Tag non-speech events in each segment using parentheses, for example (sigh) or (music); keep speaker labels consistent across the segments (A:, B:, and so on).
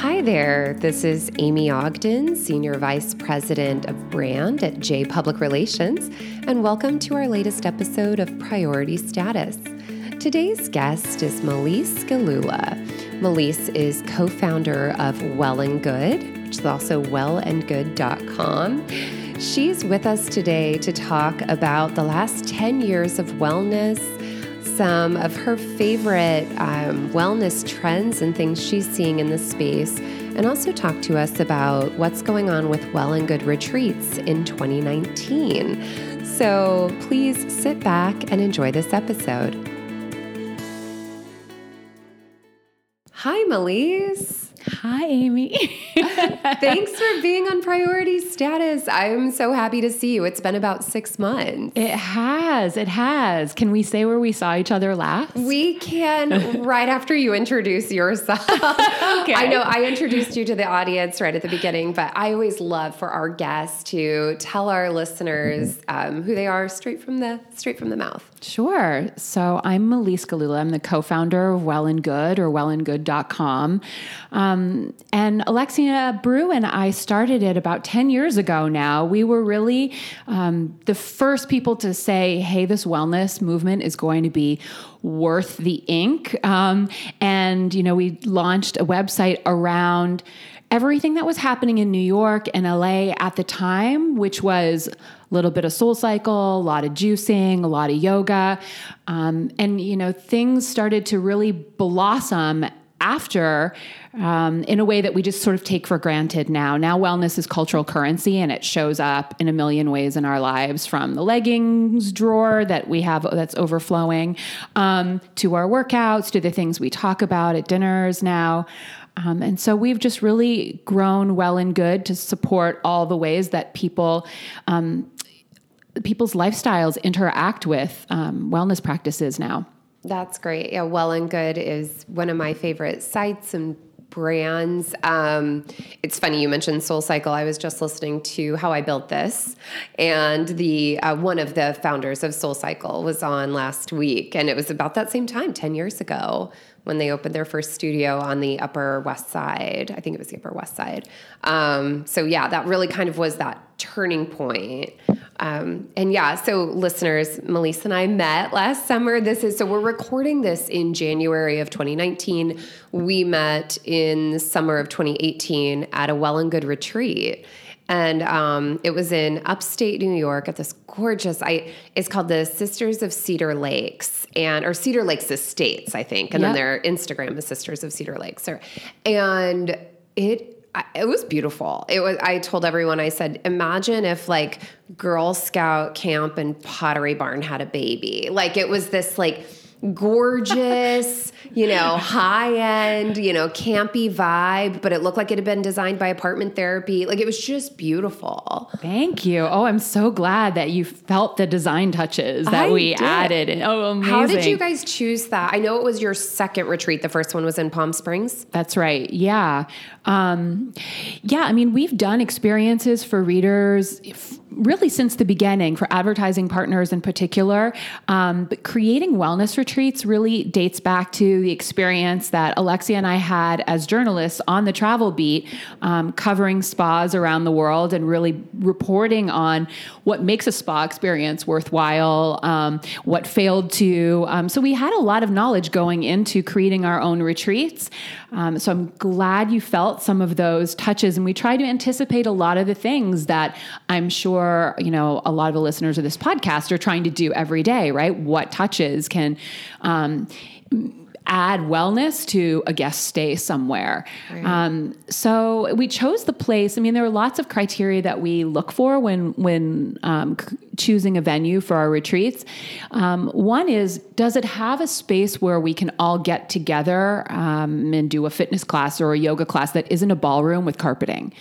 A: Hi there. This is Amy Ogden, Senior Vice President of Brand at J Public Relations, and welcome to our latest episode of Priority Status. Today's guest is Melisse Gelula. Melisse is co founder of Well and Good, which is also wellandgood.com. She's with us today to talk about the last 10 years of wellness, some of her favorite um, wellness trends and things she's seeing in the space, and also talk to us about what's going on with Well and Good retreats in 2019. So please sit back and enjoy this episode. Hi, Melisse.
B: Hi, Amy. (laughs)
A: Thanks for being on priority status. I'm so happy to see you. It's been about six months.
B: It has. It has. Can we say where we saw each other last?
A: We can (laughs) right after you introduce yourself. okay. I know I introduced you to the audience right at the beginning, but I always love for our guests to tell our listeners um, who they are straight from the straight from the mouth.
B: Sure. So I'm Melisse Gelula. I'm the co-founder of Well and Good or wellandgood.com. Um, and Alexia Brue and I started it about 10 years ago now. We were really um, the first people to say, hey, this wellness movement is going to be worth the ink. Um, and, you know, we launched a website around everything that was happening in New York and LA at the time, which was little bit of soul cycle, a lot of juicing, a lot of yoga. Um, and, you know, things started to really blossom after um, in a way that we just sort of take for granted now. Now, wellness is cultural currency and it shows up in a million ways in our lives from the leggings drawer that we have that's overflowing um, to our workouts to the things we talk about at dinners now. Um, and so we've just really grown well and good to support all the ways that people um, people's lifestyles interact with um, wellness practices now.
A: That's great. Yeah, Well and Good is one of my favorite sites and brands. Um, it's funny you mentioned Soul Cycle. I was just listening to How I Built This, and the uh, one of the founders of Soul Cycle was on last week, and it was about that same time, ten years ago, when they opened their first studio on the Upper West Side. I think it was the Upper West Side. Um, so yeah, that really kind of was that turning point. Um, and yeah, so listeners, Melisse and I met last summer. This is so we're recording this in January of 2019. We met in the summer of 2018 at a Well and Good retreat and um, it was in upstate New York at this gorgeous. I it's called the Sisters of Cedar Lakes and or Cedar Lakes Estates, I think, and yep. then their Instagram is Sisters of Cedar Lakes, or, and it it was beautiful. It was. I told everyone. I said, imagine if like Girl Scout camp and Pottery Barn had a baby. Like it was this like gorgeous, you know, high end, you know, campy vibe, but it looked like it had been designed by apartment therapy. Like it was just beautiful.
B: Thank you. Oh, I'm so glad that you felt the design touches that I we did. added. Oh, amazing.
A: How did you guys choose that? I know it was your second retreat. The first one was in Palm Springs.
B: That's right. Yeah. Um, yeah. I mean, we've done experiences for readers really since the beginning for advertising partners in particular. Um, but creating wellness retreats really dates back to the experience that Alexia and I had as journalists on the travel beat, um, covering spas around the world and really reporting on what makes a spa experience worthwhile, um, what failed to. Um, so we had a lot of knowledge going into creating our own retreats. Um, so I'm glad you felt some of those touches, and we try to anticipate a lot of the things that I'm sure you know a lot of the listeners of this podcast are trying to do every day. Right? What touches can um, add wellness to a guest stay somewhere. Right. Um, so we chose the place. I mean, there are lots of criteria that we look for when when um, c- choosing a venue for our retreats. Um, one is, does it have a space where we can all get together um, and do a fitness class or a yoga class that isn't a ballroom with carpeting?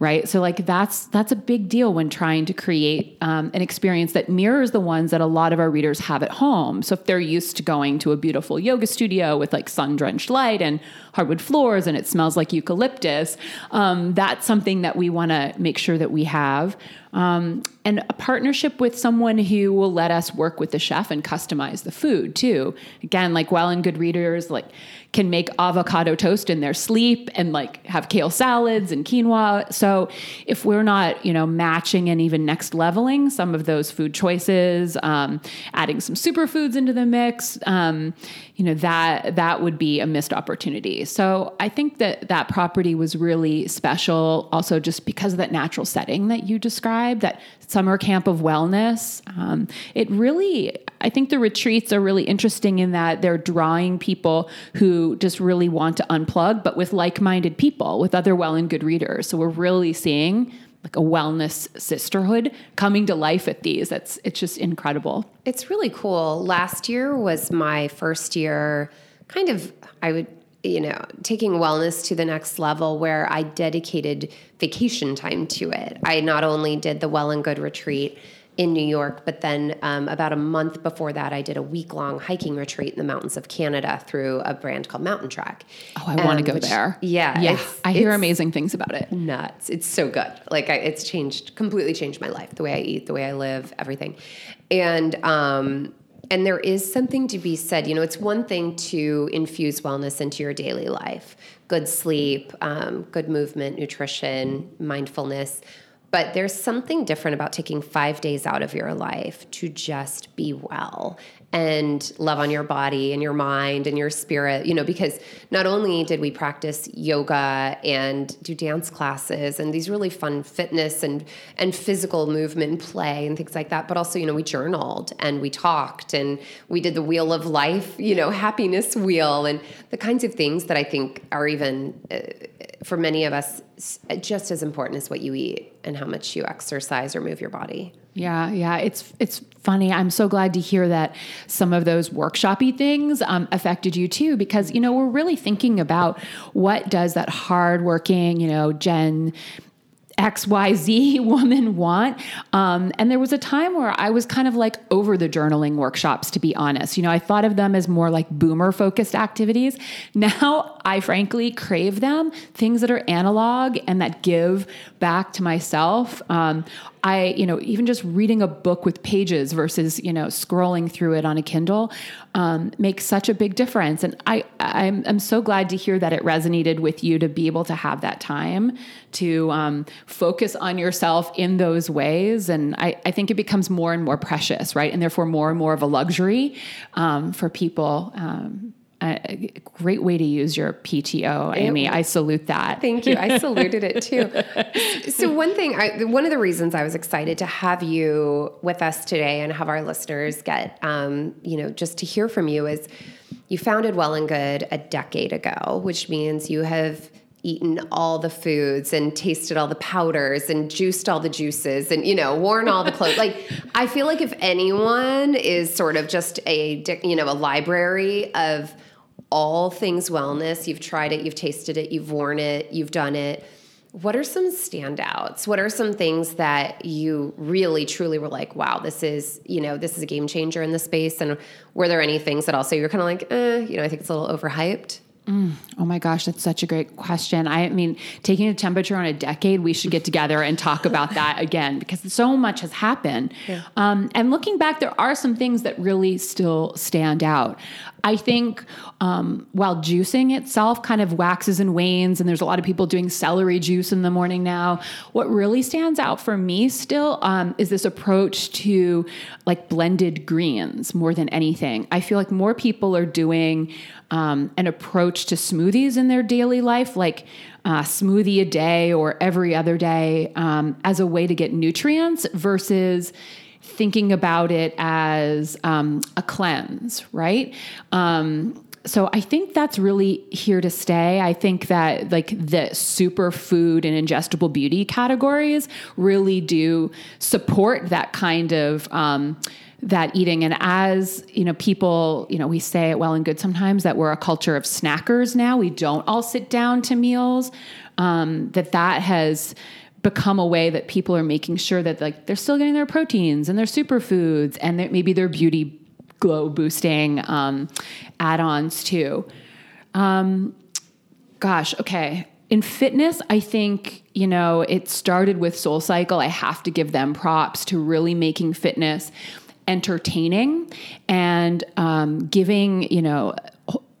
B: Right? So like that's that's a big deal when trying to create um, an experience that mirrors the ones that a lot of our readers have at home. So if they're used to going to a beautiful yoga studio with like sun drenched light and hardwood floors and it smells like eucalyptus, um, that's something that we want to make sure that we have. Um, and a partnership with someone who will let us work with the chef and customize the food too. Again, like well and good readers like can make avocado toast in their sleep and like have kale salads and quinoa. So if we're not, you know, matching and even next leveling some of those food choices, um, adding some superfoods into the mix, um, you know, that that would be a missed opportunity. So I think that that property was really special, also just because of that natural setting that you described, that summer camp of wellness. Um, it really, I think the retreats are really interesting in that they're drawing people who just really want to unplug, but with like minded people, with other well and good readers. So we're really seeing like a wellness sisterhood coming to life at these. That's it's just incredible.
A: It's really cool. Last year was my first year kind of I would you know, taking wellness to the next level where I dedicated vacation time to it. I not only did the Well and Good retreat in New York, but then um, about a month before that, I did a week long hiking retreat in the mountains of Canada through a brand called Mountain Trek.
B: Oh, I um, want to go which, there.
A: Yeah.
B: Yeah. I hear amazing things about it.
A: Nuts. It's so good. Like, I, it's changed, completely changed my life the way I eat, the way I live, everything. And, um, and there is something to be said. You know, it's one thing to infuse wellness into your daily life good sleep, um, good movement, nutrition, mindfulness. But there's something different about taking five days out of your life to just be well and love on your body and your mind and your spirit, you know, because not only did we practice yoga and do dance classes and these really fun fitness and and physical movement and play and things like that, but also, you know, we journaled and we talked and we did the wheel of life, you know, happiness wheel and the kinds of things that I think are even uh, for many of us just as important as what you eat and how much you exercise or move your body.
B: Yeah, yeah, it's it's funny. I'm so glad to hear that some of those workshoppy things um, affected you too, because you know we're really thinking about what does that hardworking, you know, Gen XYZ (laughs) woman want. Um, and there was a time where I was kind of like over the journaling workshops, to be honest. You know, I thought of them as more like boomer focused activities. (laughs) Now I frankly crave them, things that are analog and that give back to myself. Um, I, you know, even just reading a book with pages versus, you know, scrolling through it on a Kindle um, makes such a big difference. And I, I'm, I'm so glad to hear that it resonated with you to be able to have that time to um, focus on yourself in those ways. And I, I think it becomes more and more precious, right? And therefore more and more of a luxury um, for people um, a great way to use your PTO, Amy. I salute that.
A: Thank you. I saluted it too. So one thing, I, one of the reasons I was excited to have you with us today and have our listeners get, um, you know, just to hear from you is you founded Well and Good a decade ago, which means you have eaten all the foods and tasted all the powders and juiced all the juices and you know worn all the clothes like i feel like if anyone is sort of just a you know a library of all things wellness. You've tried it, you've tasted it, you've worn it, you've done it. What are some standouts? What are some things that you really truly were like, wow, this is, you know, this is a game changer in the space? And were there any things that also you're kind of like, eh, you know, I think it's a little overhyped?
B: Mm, oh my gosh, that's such a great question. I mean, taking a temperature on a decade, we should get together and talk about that (laughs) again because so much has happened. Yeah. Um, and looking back, there are some things that really still stand out. I think um, while juicing itself kind of waxes and wanes, and there's a lot of people doing celery juice in the morning now, what really stands out for me still um, is this approach to like blended greens more than anything. I feel like more people are doing um, an approach to smoothies in their daily life, like uh, smoothie a day or every other day, um, as a way to get nutrients versus thinking about it as um, a cleanse, right? Um, so I think that's really here to stay. I think that like the superfood and ingestible beauty categories really do support that kind of um, that eating. And as you know, people, you know, we say it well and good sometimes that we're a culture of snackers now. We don't all sit down to meals. Um, that that has become a way that people are making sure that like they're still getting their proteins and their superfoods and maybe their beauty glow boosting um, add-ons too. Um, gosh, okay. in fitness, I think, you know, it started with Soul Cycle. I have to give them props to really making fitness entertaining and um, giving, you know,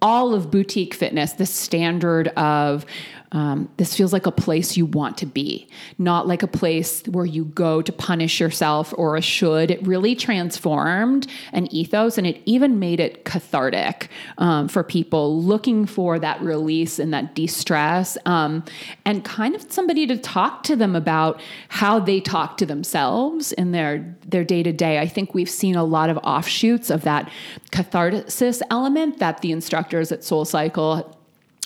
B: all of boutique fitness the standard of um, this feels like a place you want to be, not like a place where you go to punish yourself or a should. It really transformed an ethos and it even made it cathartic um, for people looking for that release and that de stress um, and kind of somebody to talk to them about how they talk to themselves in their their day to day. I think we've seen a lot of offshoots of that catharsis element that the instructors at Soul Cycle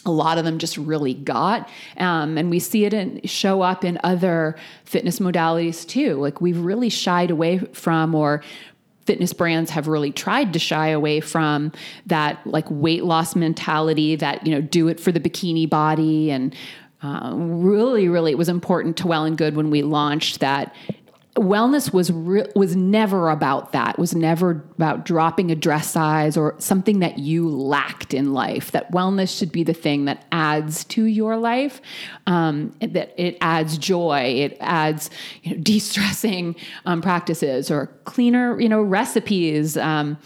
B: a lot of them just really got. Um, and we see it in, show up in other fitness modalities too. Like we've really shied away from or fitness brands have really tried to shy away from that like weight loss mentality that you know do it for the bikini body. And uh, really really it was important to well and good when we launched that wellness was re- was never about that. Was never about dropping a dress size or something that you lacked in life. That wellness should be the thing that adds to your life. Um, that it adds joy. It adds you know, (laughs) de-stressing um, practices or cleaner you know recipes. Um,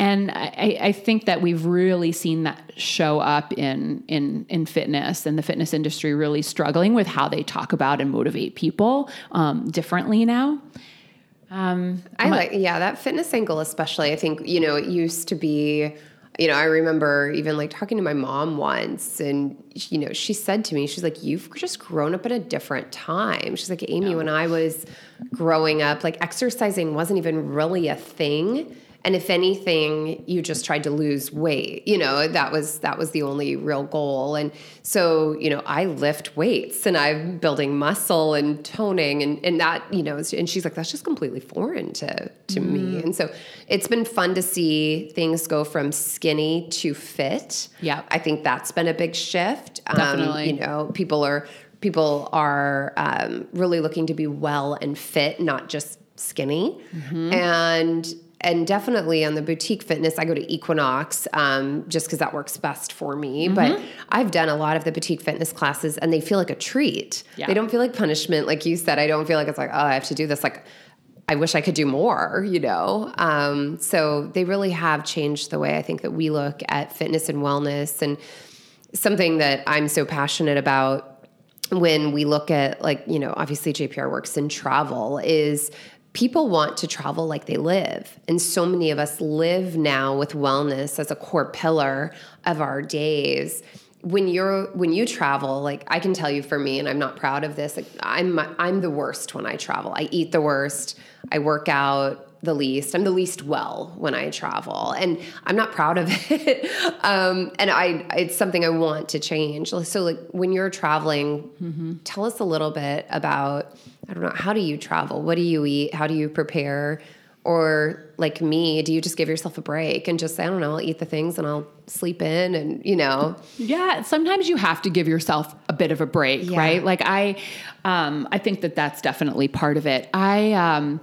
B: and I, I, think that we've really seen that show up in in in fitness and the fitness industry really struggling with how they talk about and motivate people um, differently now.
A: Um, I like yeah that fitness angle especially. I think you know it used to be. You know, I remember even like talking to my mom once, and you know, she said to me, she's like, "You've just grown up at a different time." She's like, "Amy, yeah. when I was growing up, like exercising wasn't even really a thing." And if anything you just tried to lose weight you know that was that was the only real goal and so you know i lift weights and i'm building muscle and toning and and that you know and she's like that's just completely foreign to to mm. me and so it's been fun to see things go from skinny to fit
B: yeah
A: i think that's been a big shift
B: um, Definitely.
A: Um, you know people are people are um, really looking to be well and fit not just skinny mm-hmm. and and definitely on the boutique fitness, I go to Equinox um, just because that works best for me. Mm-hmm. But I've done a lot of the boutique fitness classes, and they feel like a treat. Yeah. They don't feel like punishment, like you said. I don't feel like it's like, oh, I have to do this. Like, I wish I could do more, you know? Um, so they really have changed the way I think that we look at fitness and wellness. And something that I'm so passionate about when we look at, like, you know, obviously JPR works in travel is people want to travel like they live. And so many of us live now with wellness as a core pillar of our days. When you're when you travel, like I can tell you for me and I'm not proud of this, like I'm I'm the worst when I travel. I eat the worst. I work out the least. I'm the least well when I travel, and I'm not proud of (laughs) it. um, and I, it's something I want to change. So, like when you're traveling, mm-hmm. tell us a little bit about. I don't know. How do you travel? What do you eat? How do you prepare? Or like me, do you just give yourself a break and just say, I don't know, I'll eat the things and I'll sleep in and, you know?
B: Yeah. Sometimes you have to give yourself a bit of a break, yeah. right? Like I, um, I think that that's definitely part of it. I, um,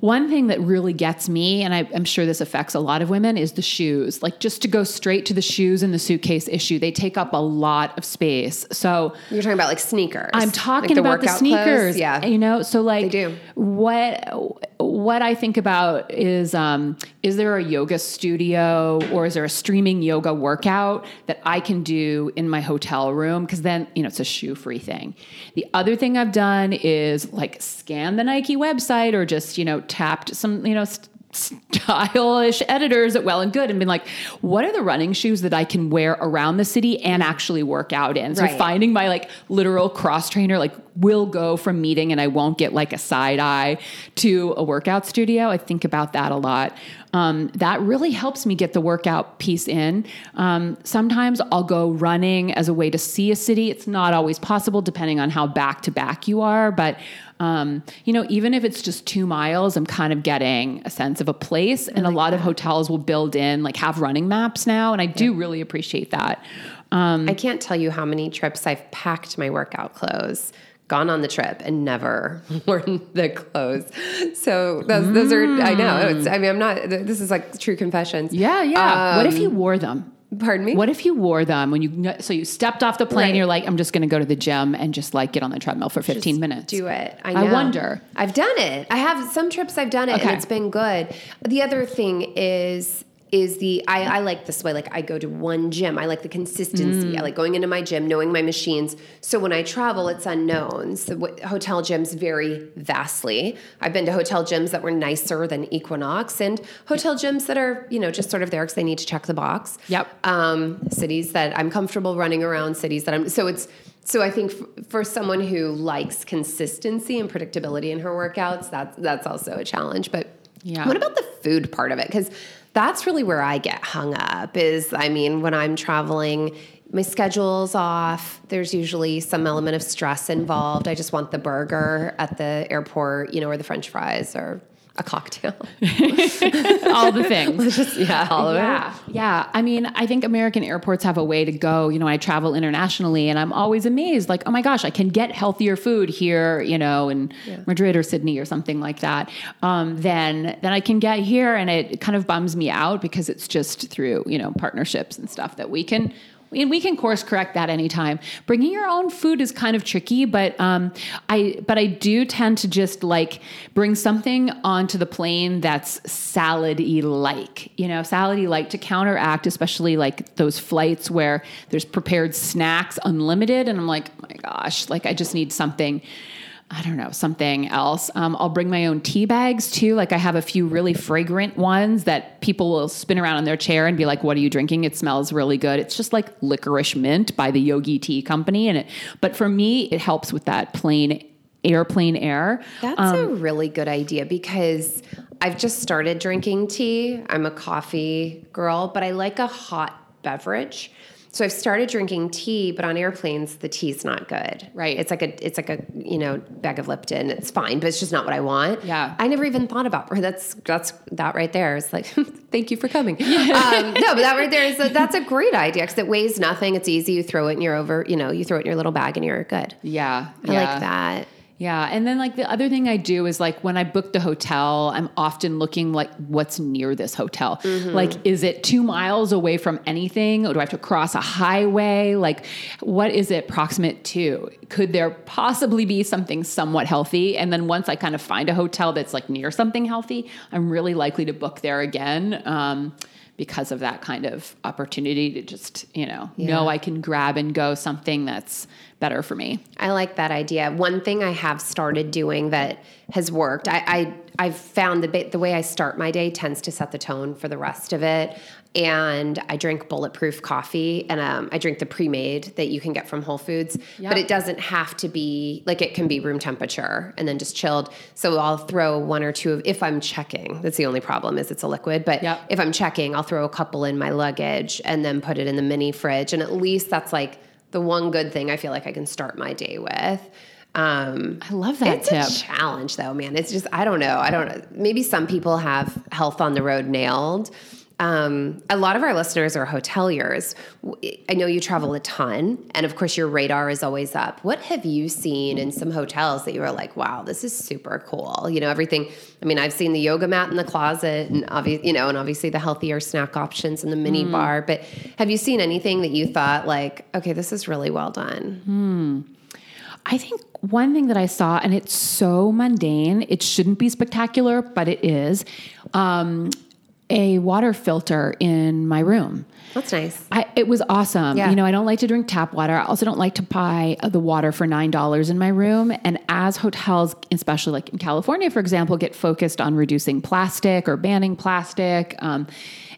B: one thing that really gets me, and I, am sure this affects a lot of women, is the shoes. Like just to go straight to the shoes and the suitcase issue, they take up a lot of space. So
A: you're talking about like sneakers.
B: I'm talking like the about the sneakers. Clothes?
A: Yeah,
B: you know. So like,
A: they do.
B: What what I think about is um, is there a yoga studio or is there a streaming yoga workout that I can do in my hotel room? Because then you know it's a shoe free thing. The other thing I've done is like scan the Nike website or just you know tapped some, you know, st- stylish editors at Well and Good and been like, what are the running shoes that I can wear around the city and actually work out in? So right. finding my like literal cross trainer, like will go from meeting and I won't get like a side eye to a workout studio. I think about that a lot. Um, that really helps me get the workout piece in. Um, sometimes I'll go running as a way to see a city. It's not always possible depending on how back to back you are, but um, you know, even if it's just two miles, I'm kind of getting a sense of a place. and like a lot that. of hotels will build in, like, have running maps now. And I do really appreciate that.
A: Um, I can't tell you how many trips I've packed my workout clothes gone on the trip and never (laughs) worn the clothes. So those, mm. those are, I know. It's, I mean, I'm not, this is like true confessions.
B: Yeah, yeah. Um, what if you wore them?
A: Pardon me.
B: What if you wore them when you so you stepped off the plane?
A: Right.
B: You're like, I'm just going to go to the gym and just like get on the treadmill for 15
A: Just
B: minutes.
A: Do it. I,
B: I wonder.
A: I've done it. I have some trips I've done it
B: Okay.
A: and it's been good. The other thing is is the I, I like this way. Like I go to one gym. I like the consistency.
B: Mm.
A: I like going into my gym, knowing my machines. So when I travel, it's unknowns. The w- hotel gyms vary vastly. I've been to hotel gyms that were nicer than Equinox, and hotel gyms that are you know just sort of there because they need to check the box.
B: Yep.
A: Um, cities that I'm comfortable running around. Cities that I'm so it's so I think f- for someone who likes consistency and predictability in her workouts, that's that's also a challenge. But
B: Yeah.
A: what about the food part of it? Because that's really where I get hung up. Is I mean, when I'm traveling. My schedule's off. There's usually some element of stress involved. I just want the burger at the airport, you know, or the French fries or a cocktail. (laughs)
B: All the things. (laughs)
A: just yeah, all of
B: yeah. Yeah. I mean, I think American airports have a way to go. You know, I travel internationally and I'm always amazed like, oh my gosh, I can get healthier food here, you know, in Madrid or Sydney or something like that, um, than, than I can get here. And it kind of bums me out because it's just through, you know, partnerships and stuff that we can and we can course correct that anytime. Bringing your own food is kind of tricky, but um, I but I do tend to just like bring something onto the plane that's salad-y like, you know, salad-y like to counteract, especially like those flights where there's prepared snacks unlimited, and I'm like, oh my gosh, like I just need something. I don't know, something else. Um, I'll bring my own tea bags too. Like I have a few really fragrant ones that people will spin around in their chair and be like, "What are you drinking? It smells really good." It's just like licorice mint by the Yogi Tea Company, and it. But for me, it helps with that plain airplane air.
A: That's a really good idea because I've just started drinking tea. I'm a coffee girl, but I like a hot beverage. So I've started drinking tea, but on airplanes the tea's not good.
B: Right.
A: It's like a it's like a you know bag of Lipton. It's fine, but it's just not what I want.
B: Yeah.
A: I never even thought about that's that's that right there. It's like (laughs) thank you for coming. (laughs) um, no, but that right there is a, that's a great idea because it weighs nothing. It's easy. You throw it in you're over. You know, you throw it in your little bag and you're good.
B: Yeah,
A: I
B: yeah.
A: like that.
B: Yeah, and then like the other thing I do is like when I book the hotel, I'm often looking like what's near this hotel.
A: Mm-hmm.
B: Like, is it two miles away from anything, or do I have to cross a highway? Like, what is it proximate to? Could there possibly be something somewhat healthy? And then once I kind of find a hotel that's like near something healthy, I'm really likely to book there again. Um, because of that kind of opportunity to just, you know, know I can grab and go something that's better for me.
A: I like that idea. One thing I have started doing that has worked. I, I I've found the the way I start my day tends to set the tone for the rest of it. And I drink bulletproof coffee, and um, I drink the pre-made that you can get from Whole Foods.
B: Yep.
A: But it doesn't have to be like it can be room temperature and then just chilled. So I'll throw one or two of if I'm checking. That's the only problem is it's a liquid. But
B: Yep.
A: if I'm checking, I'll throw a couple in my luggage and then put it in the mini fridge. And at least that's like the one good thing I feel like I can start my day with. Um,
B: I love that
A: it's
B: tip.
A: a challenge though, man. It's just I don't know. I don't know. Maybe some people have health on the road nailed. Um, a lot of our listeners are hoteliers. I know you travel a ton, and of course, your radar is always up. What have you seen in some hotels that you are like, "Wow, this is super cool"? You know, everything. I mean, I've seen the yoga mat in the closet, and obviously, you know, and obviously the healthier snack options in the mini
B: Mm.
A: bar. But have you seen anything that you thought like, "Okay, this is really well done"?
B: I think one thing that I saw, and it's so mundane, it shouldn't be spectacular, but it is um, a water filter in my room.
A: That's nice.
B: I, it was awesome.
A: Yeah.
B: You know, I don't like to drink tap water. I also don't like to buy the water for $9 in my room. And as hotels, especially like in California, for example, get focused on reducing plastic or banning plastic, um,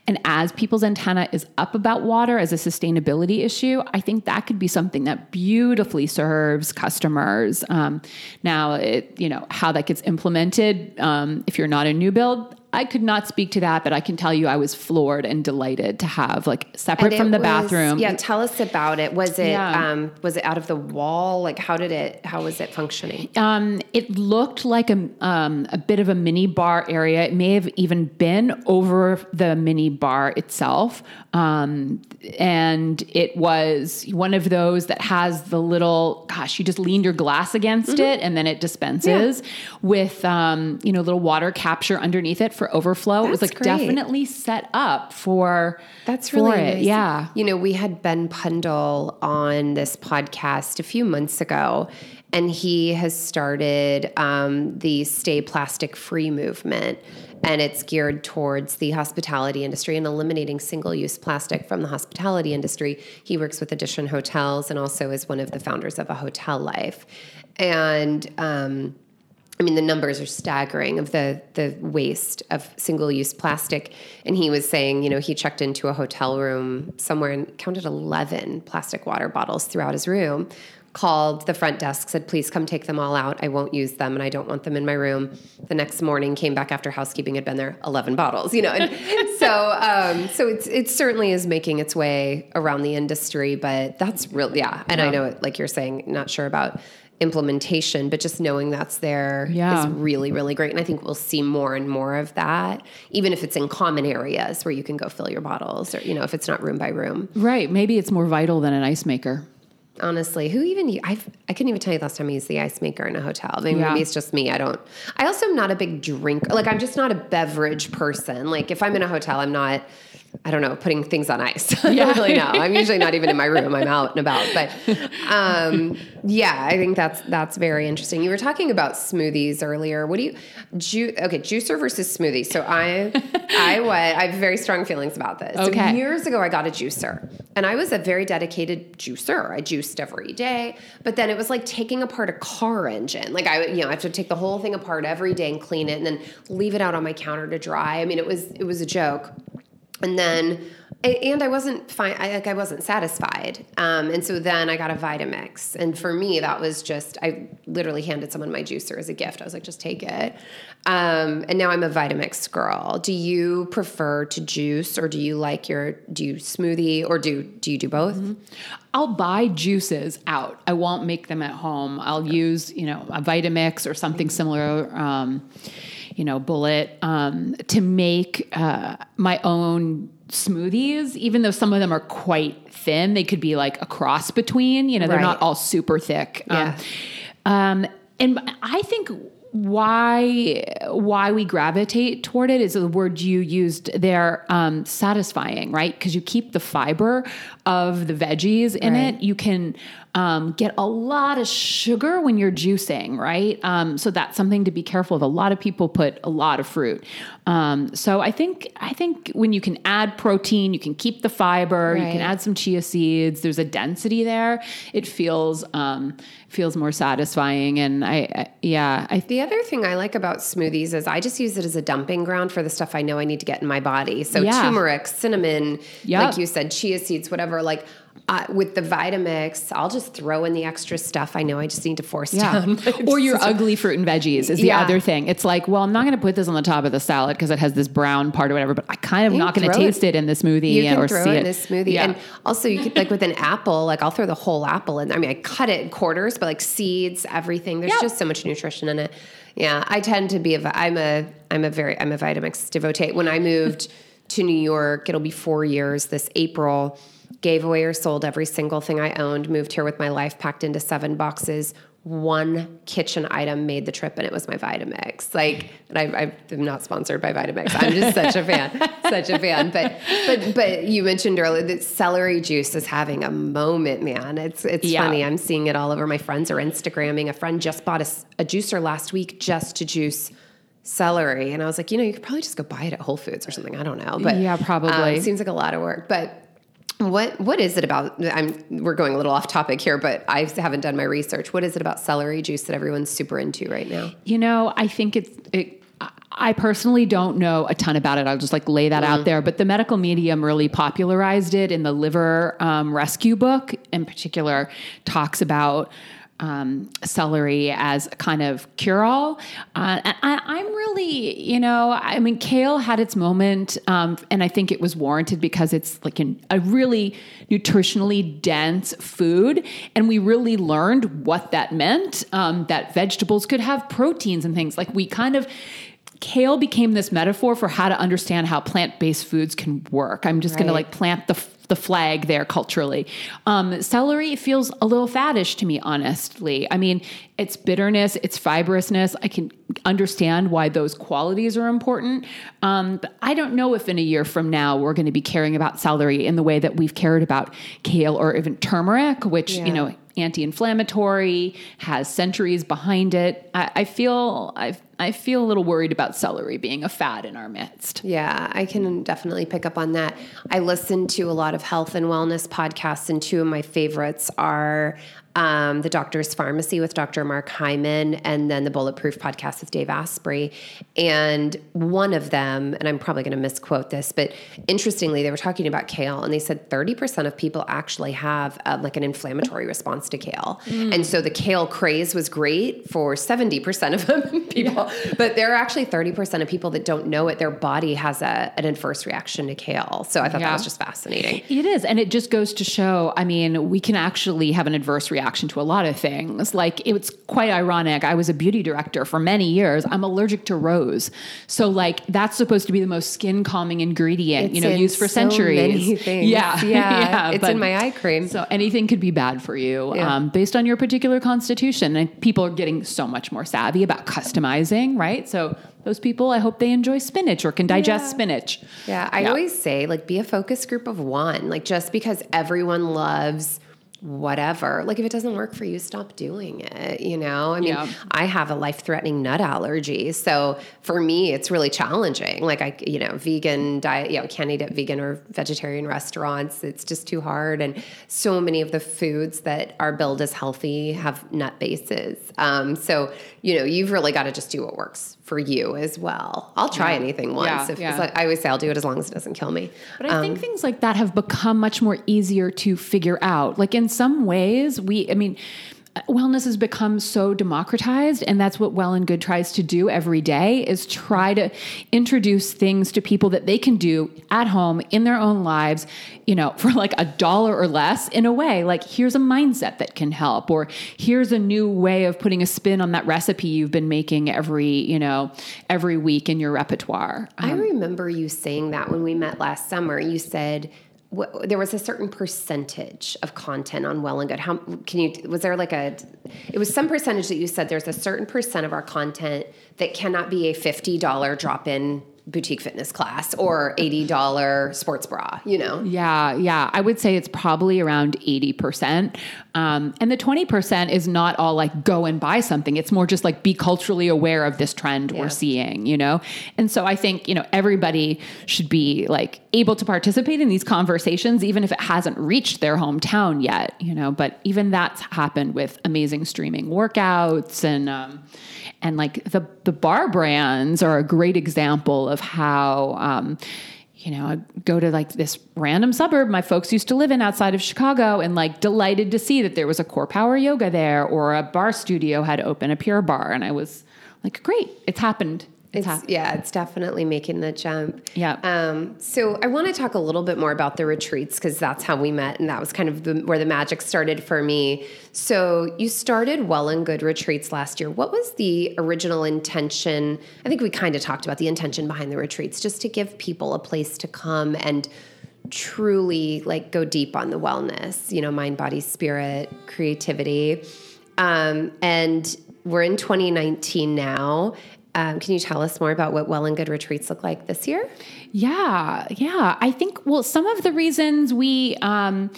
B: and as people's antenna is up about water as a sustainability issue, I think that could be something that beautifully serves customers. Um, now, it, you know, how that gets implemented, um, if you're not a new build, I could not speak to that, but I can tell you I was floored and delighted to have like separate from the
A: was-
B: bathroom.
A: Yeah, tell us about it. Was it
B: Yeah.
A: um, was it out of the wall? Like how did it? How was it functioning?
B: Um, it looked like a um, a bit of a mini bar area. It may have even been over the mini bar itself, um, and it was one of those that has the little. Gosh, you just lean your glass against it, and then it dispenses with um, you know little water capture underneath it for overflow. it was like
A: great.
B: definitely set up for
A: That's
B: for
A: really
B: it.
A: nice.
B: Yeah.
A: You know, we had Ben Pundole on this podcast a few months ago, and he has started um, the Stay Plastic Free movement. And it's geared towards the hospitality industry and eliminating single use plastic from the hospitality industry. He works with Edition Hotels and also is one of the founders of a Hotel Life. And, um, I mean, the numbers are staggering of the the waste of single use plastic. And he was saying, you know, he checked into a hotel room somewhere and counted eleven plastic water bottles throughout his room. Called the front desk, said, "Please come take them all out. I won't use them, and I don't want them in my room." The next morning, came back after housekeeping had been there, eleven bottles. You know, and (laughs) so um, so it's it certainly is making its way around the industry, but that's real, yeah. And I know, like you're saying, not sure about implementation, but just knowing that's there is
B: Yeah.
A: really, really great. And I think we'll see more and more of that, even if it's in common areas where you can go fill your bottles or, you know, if it's not room by room.
B: Right. Maybe it's more vital than an ice maker.
A: Honestly, who even, I've, I couldn't even tell you the last time I used the ice maker in a hotel. Mean,
B: Yeah.
A: maybe it's just me. I don't, I also am not a big drinker. Like, I'm just not a beverage person. Like, if I'm in a hotel, I'm not, I don't know, putting things on ice. (laughs) I don't really know. I'm usually not even in my room. I'm out and about. But (laughs) um, yeah, I think that's that's very interesting. You were talking about smoothies earlier. What do you ju- okay, juicer versus smoothie. So I (laughs) I went I have very strong feelings about this. So
B: Okay.
A: years ago I got a juicer. And I was a very dedicated juicer. I juiced every day. But then it was like taking apart a car engine. Like I would, you know, I have to take the whole thing apart every day and clean it and then leave it out on my counter to dry. I mean, it was it was a joke and then and I wasn't fine. I, like I wasn't satisfied, um, and so then I got a Vitamix, and for me that was just I literally handed someone my juicer as a gift. I was like, just take it, um, and now I'm a Vitamix girl. Do you prefer to juice, or do you like your do you smoothie, or do do you do both?
B: I'll buy juices out. I won't make them at home. I'll use, you know, a Vitamix or something similar, um, you know, bullet um, to make uh, my own smoothies. Even though some of them are quite thin, they could be like a cross between. You know, they're
A: Right.
B: not all super thick.
A: Yeah.
B: Um, um, and I think why why we gravitate toward it is the word you used there um, satisfying right because you keep the fiber of the veggies in
A: Right.
B: it you can um, get a lot of sugar when you're juicing right um, so that's something to be careful of a lot of people put a lot of fruit um, so i think i think when you can add protein you can keep the fiber you can add some chia seeds there's a density there it feels um, feels more satisfying and i, I yeah i
A: The other thing I like about smoothies is I just use it as a dumping ground for the stuff I know I need to get in my body. So
B: Yeah.
A: turmeric, cinnamon,
B: Yep.
A: like you said, chia seeds, whatever. Like uh, with the Vitamix, I'll just throw in the extra stuff I know I just need to force
B: Yeah.
A: down. (laughs)
B: or your ugly fruit and veggies is the
A: Yeah.
B: other thing. It's like, well, I'm not going to put this on the top of the salad because it has this brown part or whatever, but I kind of
A: You
B: not going to
A: it-
B: taste it in the smoothie
A: You can
B: or
A: throw
B: see
A: it in a smoothie,
B: Yeah.
A: and also you could like with an apple. Like I'll throw the whole apple in. I mean, I cut it in quarters, but like seeds, everything. There's
B: Yep.
A: just so much nutrition in it. Yeah, I tend to be a. I'm a. I'm a very. I'm a Vitamix devotee. When I moved to New York, it'll be four years this April. Gave away or sold every single thing I owned. Moved here with my life packed into seven boxes. One kitchen item made the trip, and it was my Vitamix. Like, and I, I'm not sponsored by Vitamix. I'm just such a fan, (laughs) such a fan. But, but, but you mentioned earlier that celery juice is having a moment, man. It's, it's
B: Yeah.
A: funny. I'm seeing it all over. My friends are Instagramming. A friend just bought a juicer last week just to juice celery, and I was like, you know, you could probably just go buy it at Whole Foods or something. I don't know, but
B: Yeah, probably.
A: um, it seems like a lot of work, but. What what is it about? I'm we're going a little off topic here, but I haven't done my research. What is it about celery juice that everyone's super into right now?
B: You know, I think it's. It, I personally don't know a ton about it. I'll just like lay that out there. But the medical medium really popularized it in the liver um, rescue book, in particular, talks about um, celery as a kind of cure all. Uh, I, I'm really, you know, I mean, kale had its moment, um, and I think it was warranted because it's like an, a really nutritionally dense food. And we really learned what that meant um, that vegetables could have proteins and things. Like we kind of, kale became this metaphor for how to understand how plant-based foods can work. I'm just going to like plant the the flag there culturally. Um, celery feels a little faddish to me, honestly. I mean, it's bitterness, it's fibrousness. I can understand why those qualities are important. Um, but I don't know if in a year from now we're going to be caring about celery in the way that we've cared about kale or even turmeric, which, yeah. you know, anti-inflammatory, has centuries behind it. I, I feel I, I feel a little worried about celery being a fad in our midst.
A: Yeah, I can definitely pick up on that. I listen to a lot of health and wellness podcasts, and two of my favorites are um, the Doctor's Pharmacy with Dr. Mark Hyman, and then the Bulletproof podcast with Dave Asprey. And one of them, and I'm probably going to misquote this, but interestingly, they were talking about kale, and they said 30% of people actually have uh, like an inflammatory response to kale. Mm. And so the kale craze was great for 70% of (laughs) people, yeah. but there are actually 30% of people that don't know it. Their body has a, an adverse reaction to kale. So I thought yeah. that was just fascinating.
B: It is. And it just goes to show, I mean, we can actually have an adverse reaction reaction to a lot of things. Like it's quite ironic. I was a beauty director for many years. I'm allergic to rose. So like that's supposed to be the most skin calming ingredient, it's you know, used for so centuries.
A: Yeah. (laughs) Yeah. (laughs) yeah. It's but, in my eye cream.
B: So anything could be bad for you yeah. um, based on your particular constitution. And people are getting so much more savvy about customizing, right? So those people, I hope they enjoy spinach or can digest yeah. spinach.
A: Yeah, I always say, like, be a focus group of one. Like, just because everyone loves whatever. Like if it doesn't work for you, stop doing it. You know, I mean, yeah. I have a life threatening nut allergy. So for me, it's really challenging. Like I, you know, vegan diet, you know, can't eat at vegan or vegetarian restaurants. It's just too hard. And so many of the foods that are billed as healthy have nut bases. Um, so, you know, you've really got to just do what works for you as well. I'll try yeah. anything once. Yeah, if yeah. Like, I always say I'll do it as long as it doesn't kill me.
B: But I um, think things like that have become much more easier to figure out. Like in some ways, we, I mean, wellness has become so democratized and that's what well and good tries to do every day is try to introduce things to people that they can do at home in their own lives you know for like a dollar or less in a way. Like here's a mindset that can help or here's a new way of putting a spin on that recipe you've been making every you know every week in your repertoire.
A: Um, i remember you saying that when we met last summer. You said there was a certain percentage of content on well and good. How can you was there like a it was some percentage that you said there's a certain percent of our content that cannot be a $50 drop in boutique fitness class or $80 sports bra, you know?
B: Yeah, yeah. I would say it's probably around 80%. Um, and the 20% is not all like go and buy something. It's more just like be culturally aware of this trend yeah. we're seeing, you know? And so I think, you know, everybody should be like able to participate in these conversations, even if it hasn't reached their hometown yet, you know? But even that's happened with amazing streaming workouts and, um, and like the the barre brands are a great example of how um, you know, I go to like this random suburb my folks used to live in outside of Chicago and like delighted to see that there was a core power yoga there or a barre studio had opened a Pure Barre. And I was like, great, it's happened.
A: It's, it's yeah, it's definitely making the jump.
B: Yeah.
A: Um, so I want to talk a little bit more about the retreats because that's how we met, and that was kind of the, where the magic started for me. So you started Well and Good Retreats last year. What was the original intention? I think we kind of talked about the intention behind the retreats, just to give people a place to come and truly like go deep on the wellness, you know, mind, body, spirit, creativity. Um, and we're in 2019 now um, can you tell us more about what Well and Good retreats look like this year?
B: Yeah, yeah. I think well, some of the reasons we um,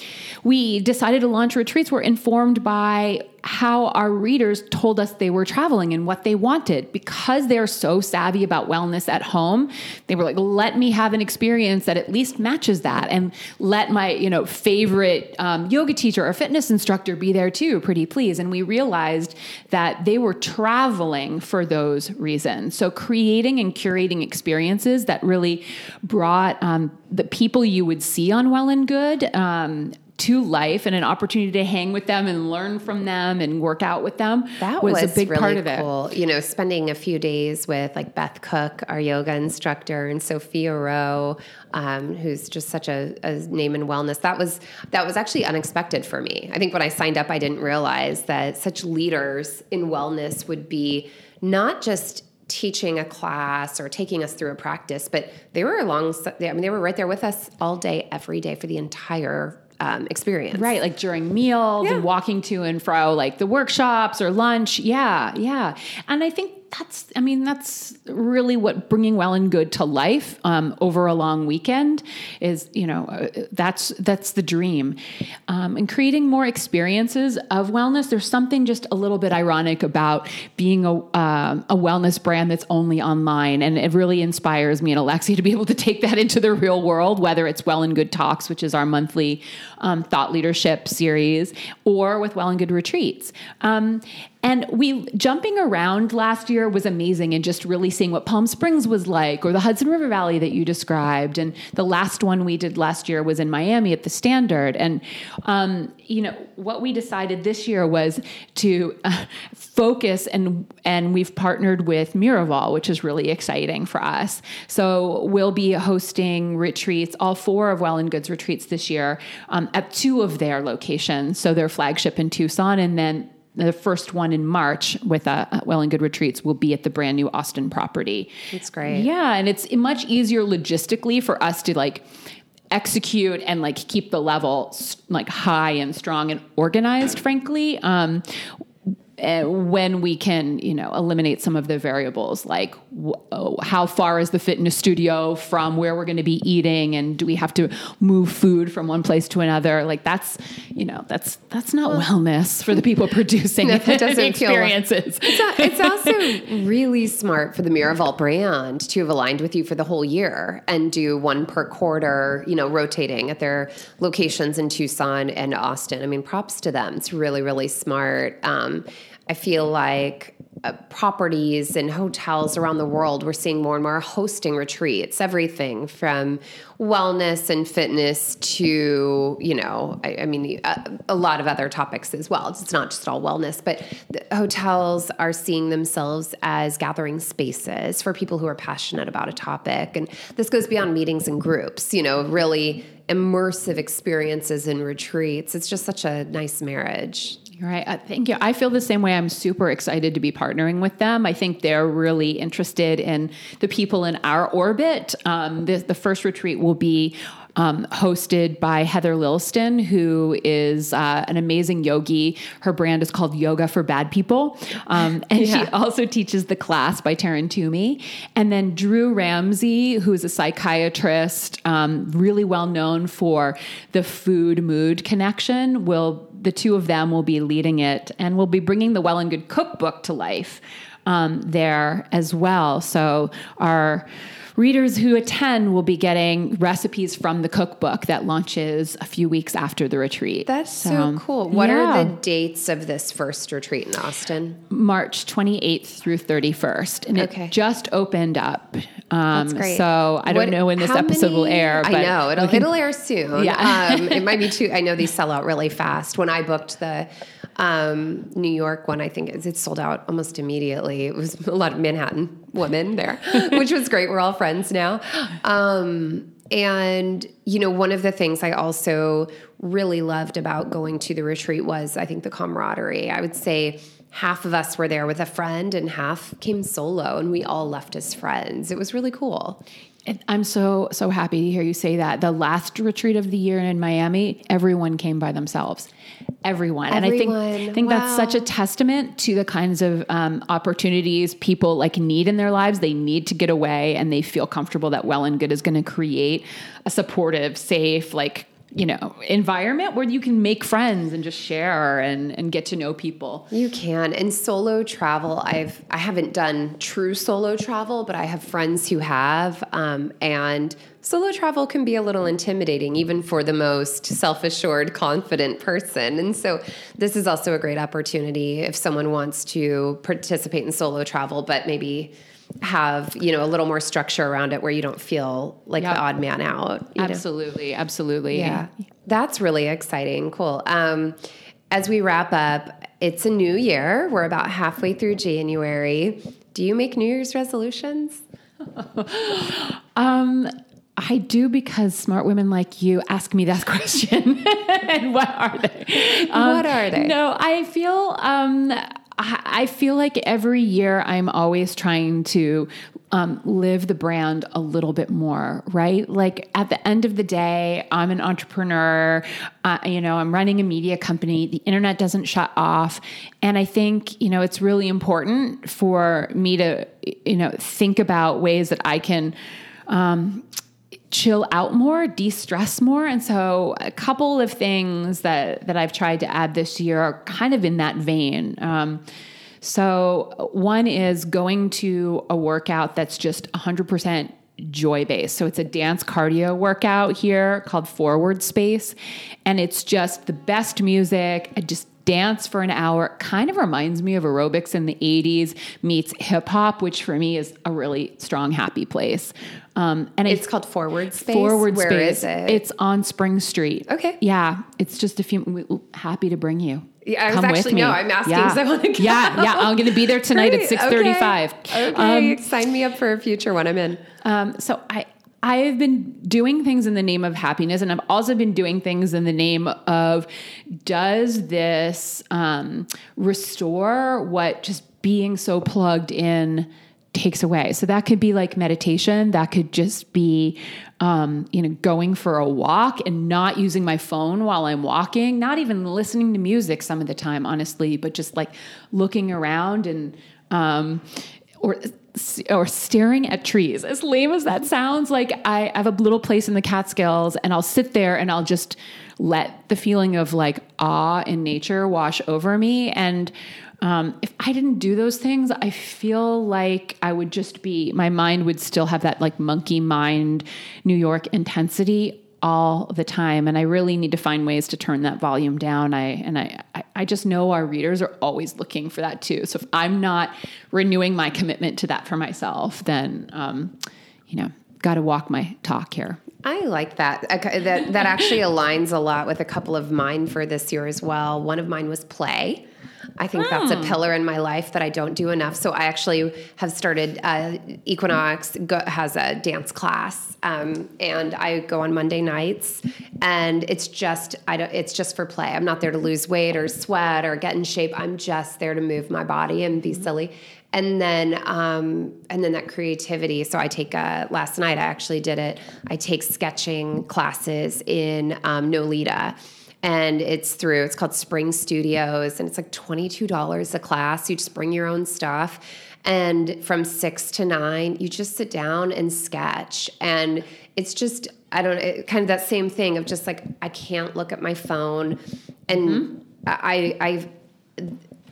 B: we decided to launch retreats were informed by how our readers told us they were traveling and what they wanted. Because they're so savvy about wellness at home they were like let me have an experience that at least matches that and let my you know favorite um, yoga teacher or fitness instructor be there too pretty please. And we realized that they were traveling for those reasons. So creating and curating experiences that really brought um, the people you would see on well and good um, to life and an opportunity to hang with them and learn from them and work out with them
A: that was, was a big really part of cool. it. You know, spending a few days with like Beth Cook, our yoga instructor, and Sophia Rowe, um, who's just such a, a, name in wellness. That was that was actually unexpected for me. I think when I signed up, I didn't realize that such leaders in wellness would be not just teaching a class or taking us through a practice, but they were along. I mean, they were right there with us all day, every day for the entire um, experience.
B: Right, like during meals
A: Yeah.
B: and walking to and fro, like the workshops or lunch. Yeah, yeah. And I think that's, I mean, that's really what bringing well and good to life um, over a long weekend is. You know, uh, that's that's the dream. Um, and creating more experiences of wellness. There's something just a little bit ironic about being a um, a wellness brand that's only online, and it really inspires me and Alexi to be able to take that into the real world. Whether it's Well and Good Talks, which is our monthly um, thought leadership series, or with Well and Good Retreats. And we jumping around last year was amazing and just really seeing what Palm Springs was like or the Hudson River Valley that you described. And the last one we did last year was in Miami at the Standard. And, um, you know, what we decided this year was to uh, focus and, and we've partnered with Miraval, which is really exciting for us. So we'll be hosting retreats, all four of Well and Goods retreats this year um, at two of their locations. So their flagship in Tucson and then the first one in March with uh, Well and Good Retreats will be at the brand new Austin property.
A: That's great.
B: Yeah, and it's much easier logistically for us to like execute and like keep the level like high and strong and organized. Frankly, um, uh, when we can, you know, eliminate some of the variables like how far is the fitness studio from where we're going to be eating, and do we have to move food from one place to another? Like that's, you know, that's that's not wellness for the people (laughs) producing
A: No, that doesn't (laughs) feel-
B: experiences.
A: it's also really smart for the Miraval brand to have aligned with you for the whole year and do one per quarter, you know, rotating at their locations in Tucson and Austin. I mean, props to them. It's really, really smart. Um, I feel like uh, properties and hotels around the world, we're seeing more and more hosting retreats, everything from wellness and fitness to, you know, I, I mean, a, a lot of other topics as well. It's not just all wellness, but hotels are seeing themselves as gathering spaces for people who are passionate about a topic. And this goes beyond meetings and groups, you know, really immersive experiences and retreats. It's just such a nice marriage.
B: You're Right. Uh, thank you. I feel the same way. I'm super excited to be partnering with them. I think they're really interested in the people in our orbit. Um, the, the first retreat will be um, hosted by Heather Lilleston, who is uh, an amazing yogi. Her brand is called Yoga for Bad People. Um, and she also teaches the class by Taryn Toomey. And then Drew Ramsey, who's a psychiatrist, um, really well known for the food mood connection, will the two of them will be leading it and we'll be bringing the Well and Good cookbook to life um, there as well. So our readers who attend will be getting recipes from the cookbook that launches a few weeks after the retreat.
A: That's so, cool. What
B: yeah.
A: are the dates of this first retreat in Austin?
B: March 28th through 31st, and
A: Okay.
B: it just opened up. Um,
A: That's great.
B: So I don't
A: What-
B: know when this episode will air. But
A: I know it'll it'll air soon.
B: Yeah.
A: um, it might be too. I know these sell out really fast. When I booked the um, New York one, I think it, it sold out almost immediately. It was a lot of Manhattan women there, (laughs) which was great. We're all friends now. Um, and you know, one of the things I also really loved about going to the retreat was, I think, the camaraderie. I would say half of us were there with a friend and half came solo and we all left as friends. It was really cool.
B: And I'm so so happy to hear you say that. The last retreat of the year in Miami, everyone came by themselves. Everyone, and I think I
A: Everyone.
B: think that's such a testament to the kinds of um, opportunities people like need in their lives. They need to get away, and they feel comfortable that Well and Good is going to create a supportive, safe, like you know, environment where you can make friends and just share and and get to know people.
A: You can. And solo travel, I've I haven't done true solo travel, but I have friends who have. Um, and solo travel can be a little intimidating, even for the most self-assured, confident person. And so this is also a great opportunity if someone wants to participate in solo travel, but maybe have you know a little more structure around it where you don't feel like
B: Yep.
A: the odd man out. you know?
B: Absolutely, absolutely.
A: Yeah, that's really exciting. Cool. Um, as we wrap up, it's a new year. We're about halfway through January. Do you make New Year's resolutions? (laughs)
B: Um, I do because smart women like you ask me that (laughs) question. (laughs) and what are they? Um,
A: What are they?
B: No, I feel um, I, feel like every year I'm always trying to um, live the brand a little bit more, right? Like at the end of the day, I'm an entrepreneur. Uh, you know, I'm running a media company. The internet doesn't shut off, and I think you know it's really important for me to you know think about ways that I can. Um, chill out more, de-stress more. And so a couple of things that that I've tried to add this year are kind of in that vein. Um, so one is going to a workout that's just 100% joy based. So it's a dance cardio workout here called Forward Space and it's just the best music. I just dance for an hour kind of reminds me of aerobics in the 80s meets hip hop which for me is a really strong happy place
A: um, and it's called Forward Space.
B: Forward
A: Where
B: Space.
A: is it?
B: It's on Spring Street.
A: Okay.
B: Yeah, it's just a few. Happy to bring you.
A: Yeah, I was
B: Come
A: actually no. I'm asking
B: Yeah.
A: because I want to go.
B: Yeah, yeah. I'm going to be there tonight (laughs)
A: Great.
B: at 6:35.
A: Okay, okay. sign me up for a future one. I'm in.
B: Um, so I I've been doing things in the name of happiness, and I've also been doing things in the name of does this um, restore what just being so plugged in takes away. So that could be like meditation. That could just be, um, you know, going for a walk and not using my phone while I'm walking, not even listening to music some of the time, honestly, but just like looking around and, um, or or staring at trees. As lame as that sounds, like I have a little place in the Catskills and I'll sit there and I'll just let the feeling of like awe in nature wash over me. And um, if I didn't do those things, I feel like I would just be, my mind would still have that like monkey mind, New York intensity all the time and i really need to find ways to turn that volume down i and I, I just know our readers are always looking for that too so if i'm not renewing my commitment to that for myself then um you know got to walk my talk here
A: I like that. That that actually (laughs) aligns a lot with a couple of mine for this year as well. One of mine was play. I think that's a pillar in my life that I don't do enough. So I actually have started. Uh, Equinox go, has a dance class, um, and I go on Monday nights, and it's just I don't. It's just for play. I'm not there to lose weight or sweat or get in shape. I'm just there to move my body and be silly. And then, um, and then that creativity. So I take uh, last night. I actually did it. I take sketching classes in um, Nolita and it's through it's called spring studios and it's like $22 a class you just bring your own stuff and from six to nine you just sit down and sketch and it's just i don't it, kind of that same thing of just like i can't look at my phone and i i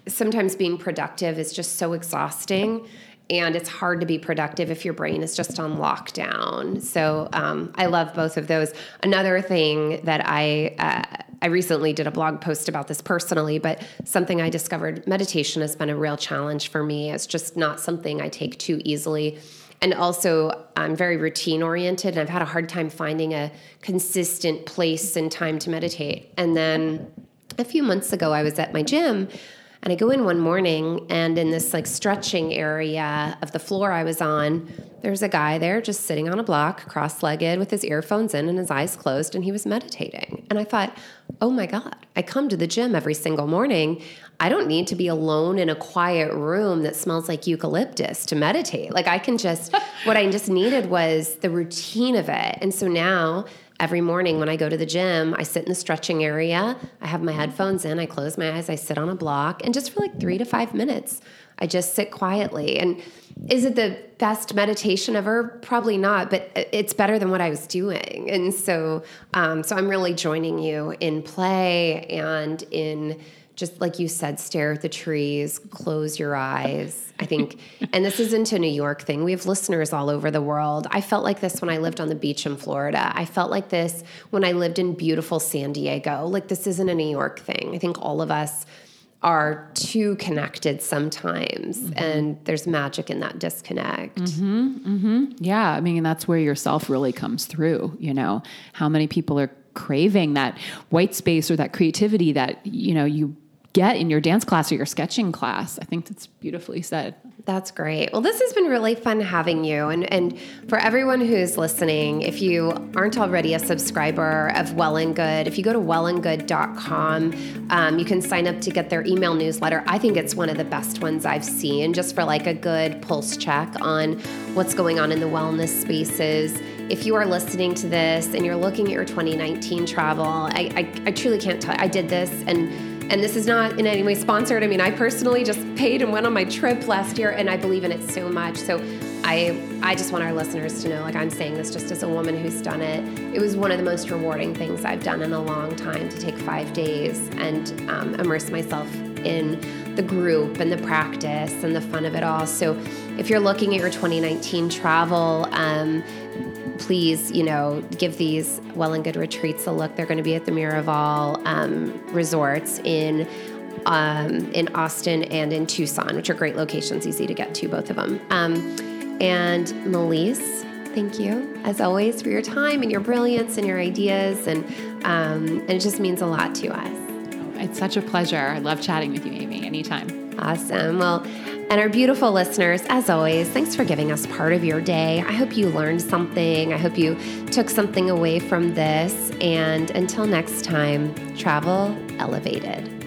A: sometimes being productive is just so exhausting and it's hard to be productive if your brain is just on lockdown. So um, I love both of those. Another thing that I uh, I recently did a blog post about this personally, but something I discovered meditation has been a real challenge for me. It's just not something I take too easily. And also, I'm very routine oriented, and I've had a hard time finding a consistent place and time to meditate. And then a few months ago, I was at my gym and I go in one morning, and in this like stretching area of the floor I was on, there's a guy there just sitting on a block, cross legged, with his earphones in and his eyes closed, and he was meditating. And I thought, oh my God, I come to the gym every single morning. I don't need to be alone in a quiet room that smells like eucalyptus to meditate. Like I can just, what I just needed was the routine of it. And so now, every morning when I go to the gym, I sit in the stretching area. I have my headphones in, I close my eyes, I sit on a block, and just for like three to five minutes, I just sit quietly. And is it the best meditation ever? Probably not, but it's better than what I was doing. And so, um, so I'm really joining you in play and in just like you said, stare at the trees, close your eyes. I think, and this isn't a New York thing. We have listeners all over the world. I felt like this when I lived on the beach in Florida. I felt like this when I lived in beautiful San Diego. Like this isn't a New York thing. I think all of us are too connected sometimes, mm-hmm. and there's magic in that disconnect.
B: Mm-hmm, mm-hmm. Yeah, I mean, that's where yourself really comes through. You know, how many people are craving that white space or that creativity that you know you get in your dance class or your sketching class. I think that's beautifully said.
A: That's great. Well, this has been really fun having you. And, and for everyone who's listening, if you aren't already a subscriber of Well and Good, if you go to wellandgood.com, um, you can sign up to get their email newsletter. I think it's one of the best ones I've seen just for like a good pulse check on what's going on in the wellness spaces. If you are listening to this and you're looking at your 2019 travel, I, I, I truly can't tell. I did this and and this is not in any way sponsored. I mean, I personally just paid and went on my trip last year, and I believe in it so much. So I, I just want our listeners to know, like I'm saying this just as a woman who's done it. It was one of the most rewarding things I've done in a long time to take five days and um, immerse myself in the group and the practice and the fun of it all. So if you're looking at your 2019 travel, um, please, you know, give these well and good retreats a look. They're going to be at the Miraval um, resorts in um, in Austin and in Tucson, which are great locations, easy to get to, both of them. Um, and Melisse, thank you as always for your time and your brilliance and your ideas, and um, and it just means a lot to us.
B: It's such a pleasure. I love chatting with you, Amy. Anytime.
A: Awesome. Well. And our beautiful listeners, as always, thanks for giving us part of your day. I hope you learned something. I hope you took something away from this. And until next time, travel elevated.